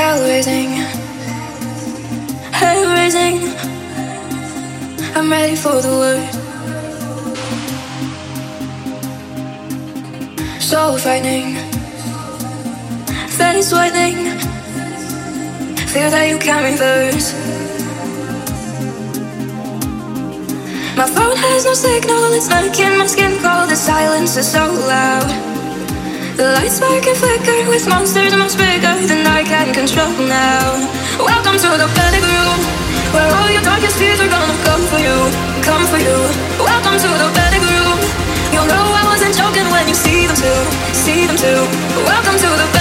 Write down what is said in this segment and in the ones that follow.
hell raising, hell raising. I'm ready for the word. So frightening, face whitening. Fear that you can't reverse. My phone has no signal, it's making my skin cold. The silence is so loud. The lights spark and flicker with monsters much bigger than I can control now. Welcome to the panic room, where all your darkest fears are gonna come for you, come for you. Welcome to the panic room. You'll know I wasn't joking when you see them too, see them too. Welcome to the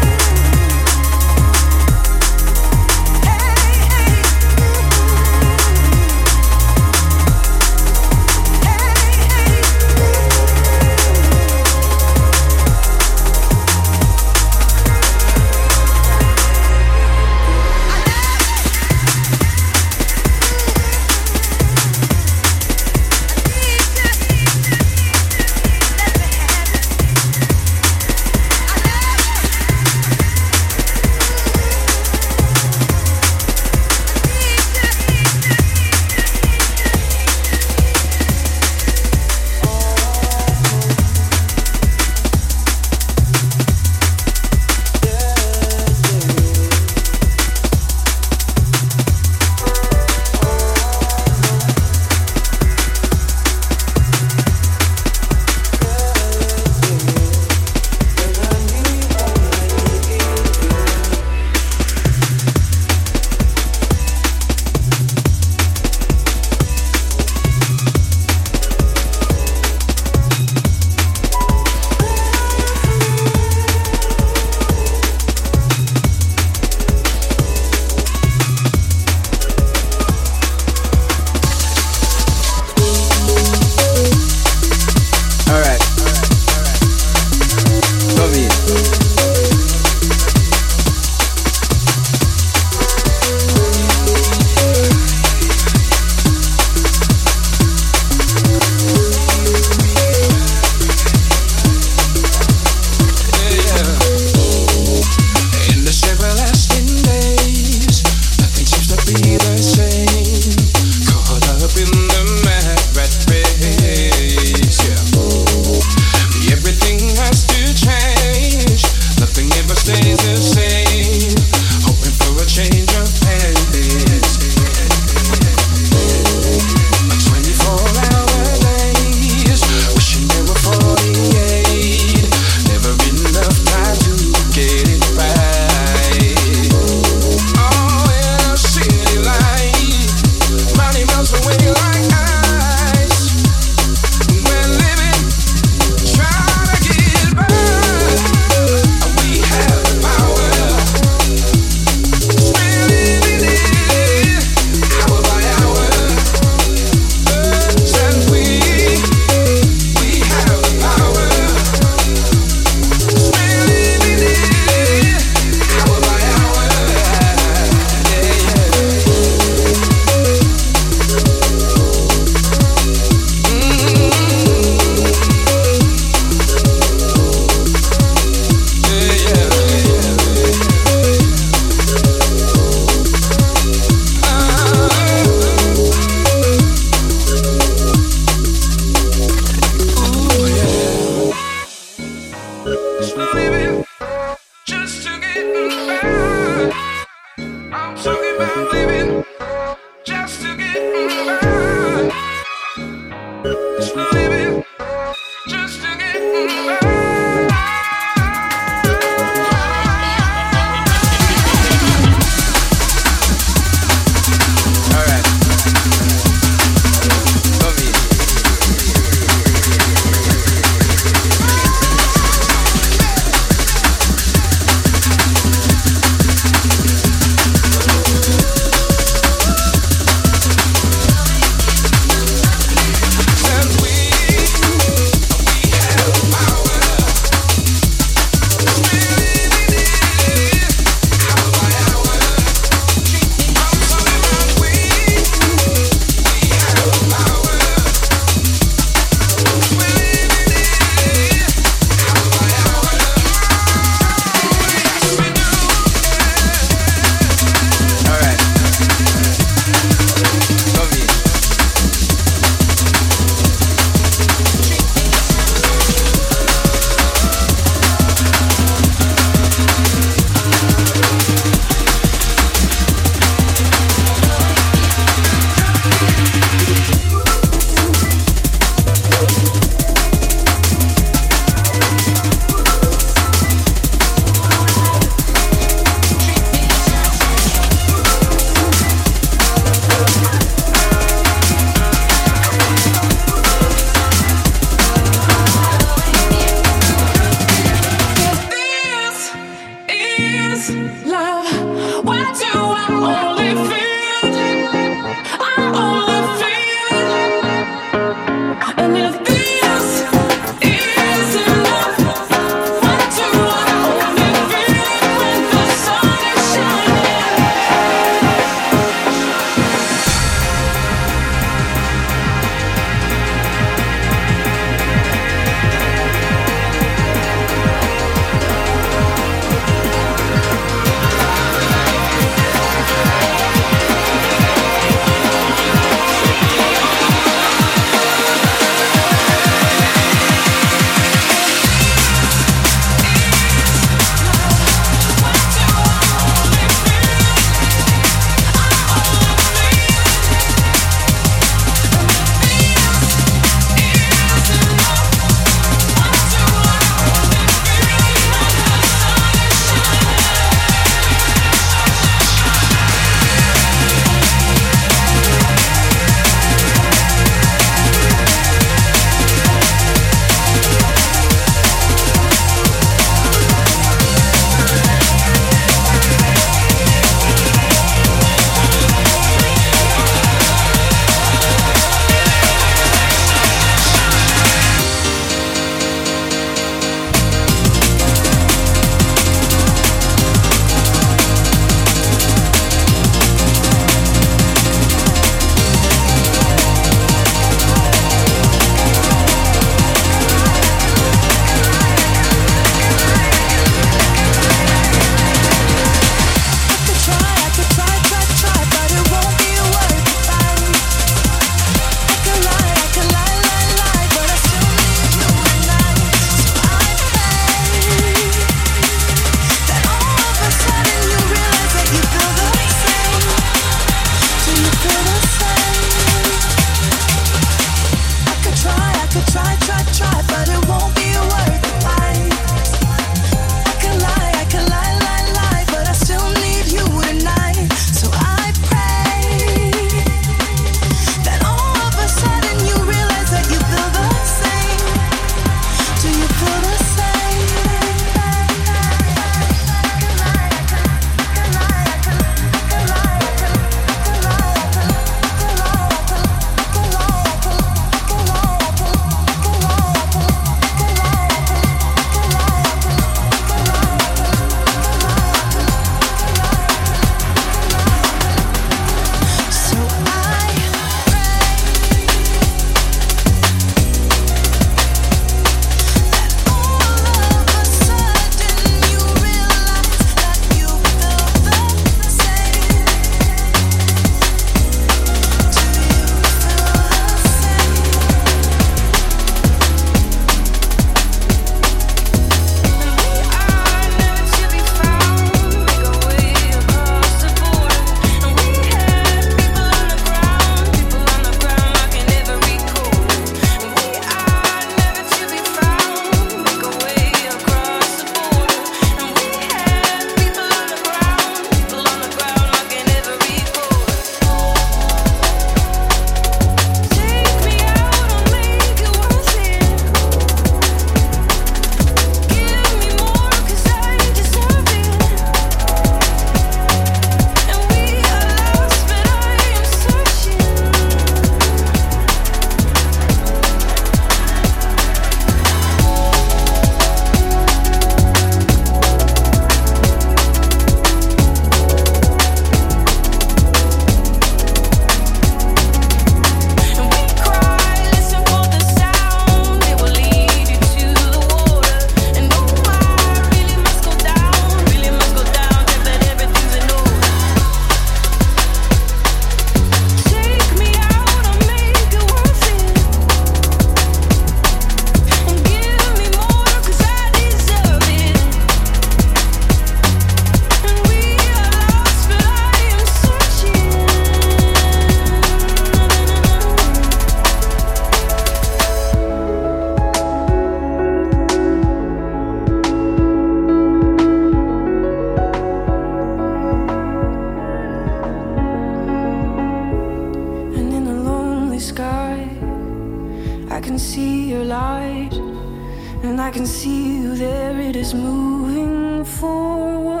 you there, it is moving forward.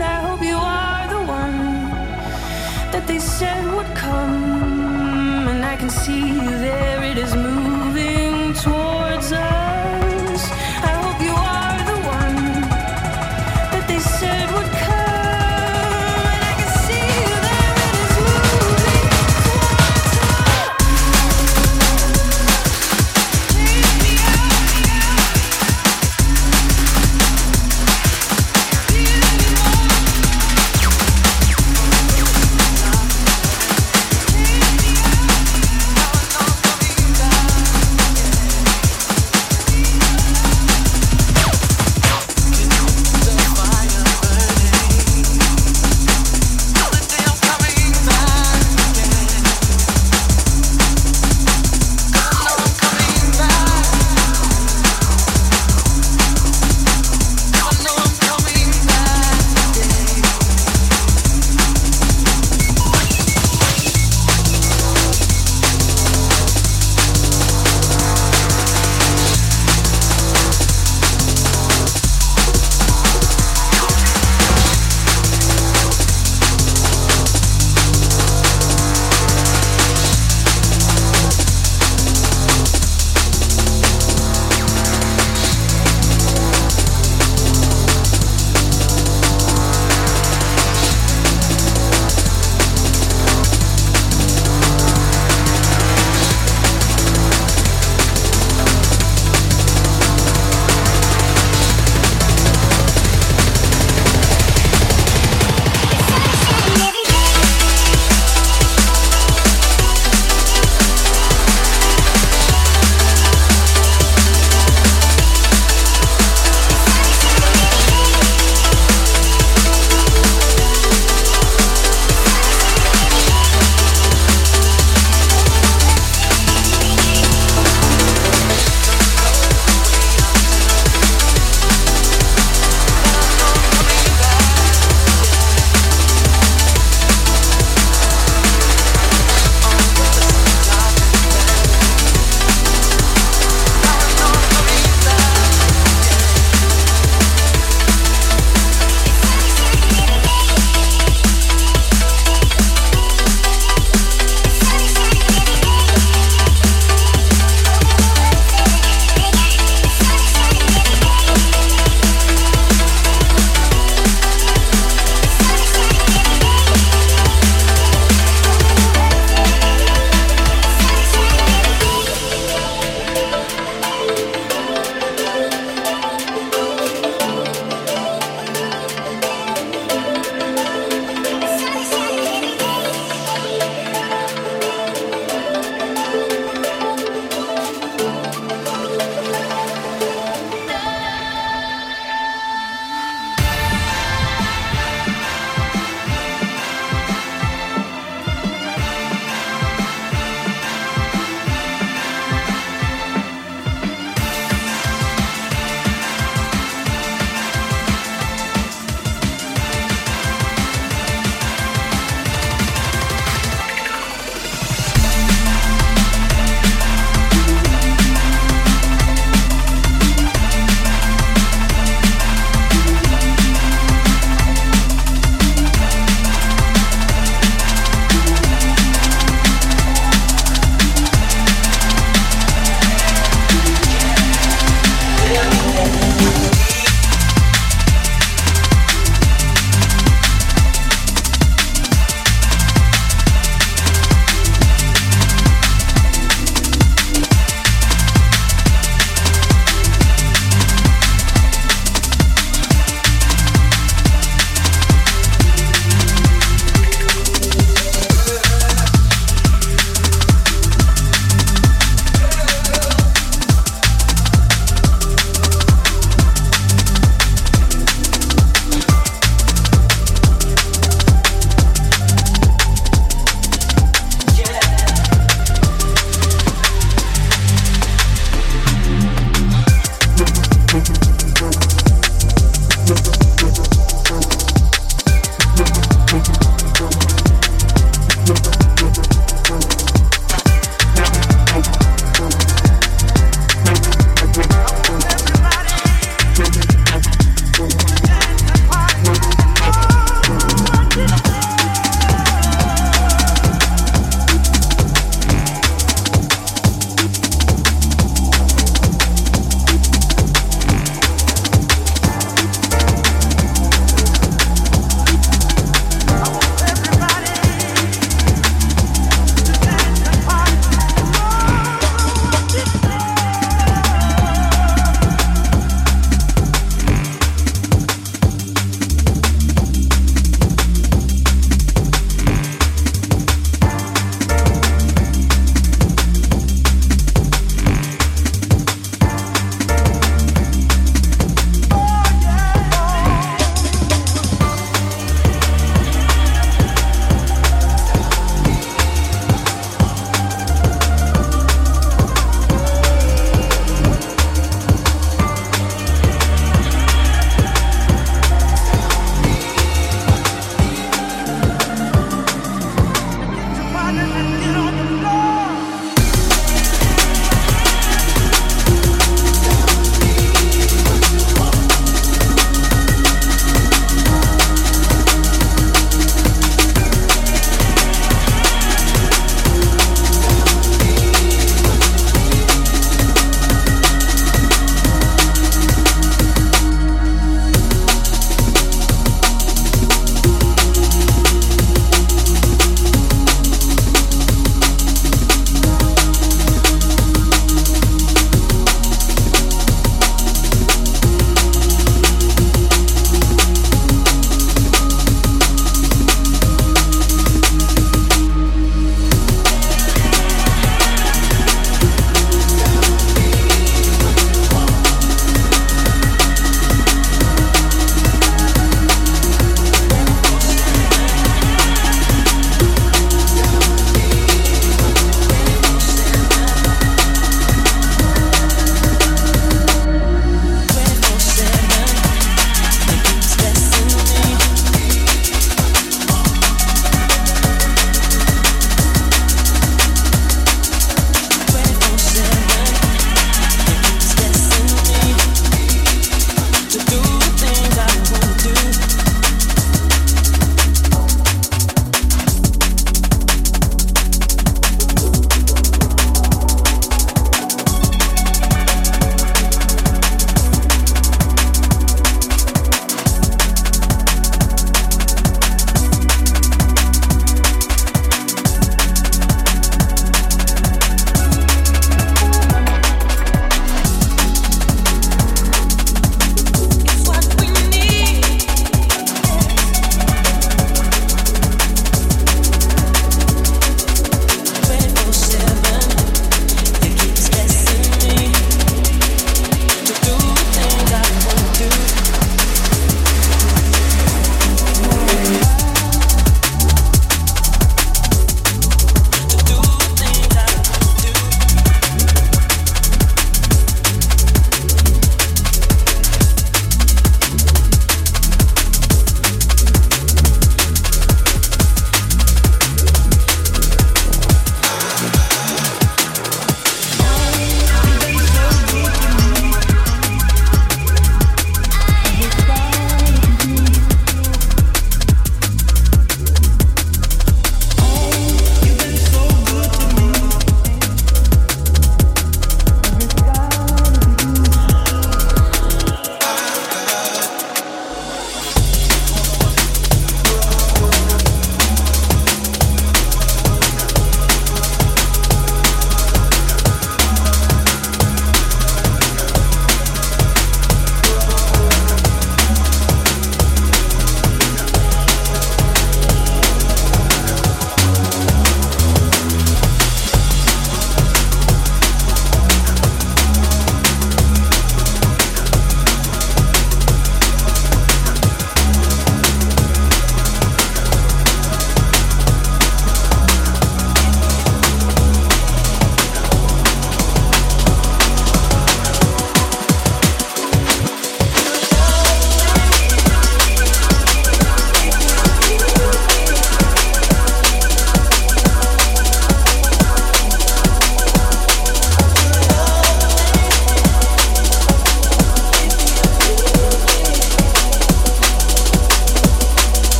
I hope you are the one that they said would come, and I can see you there, it is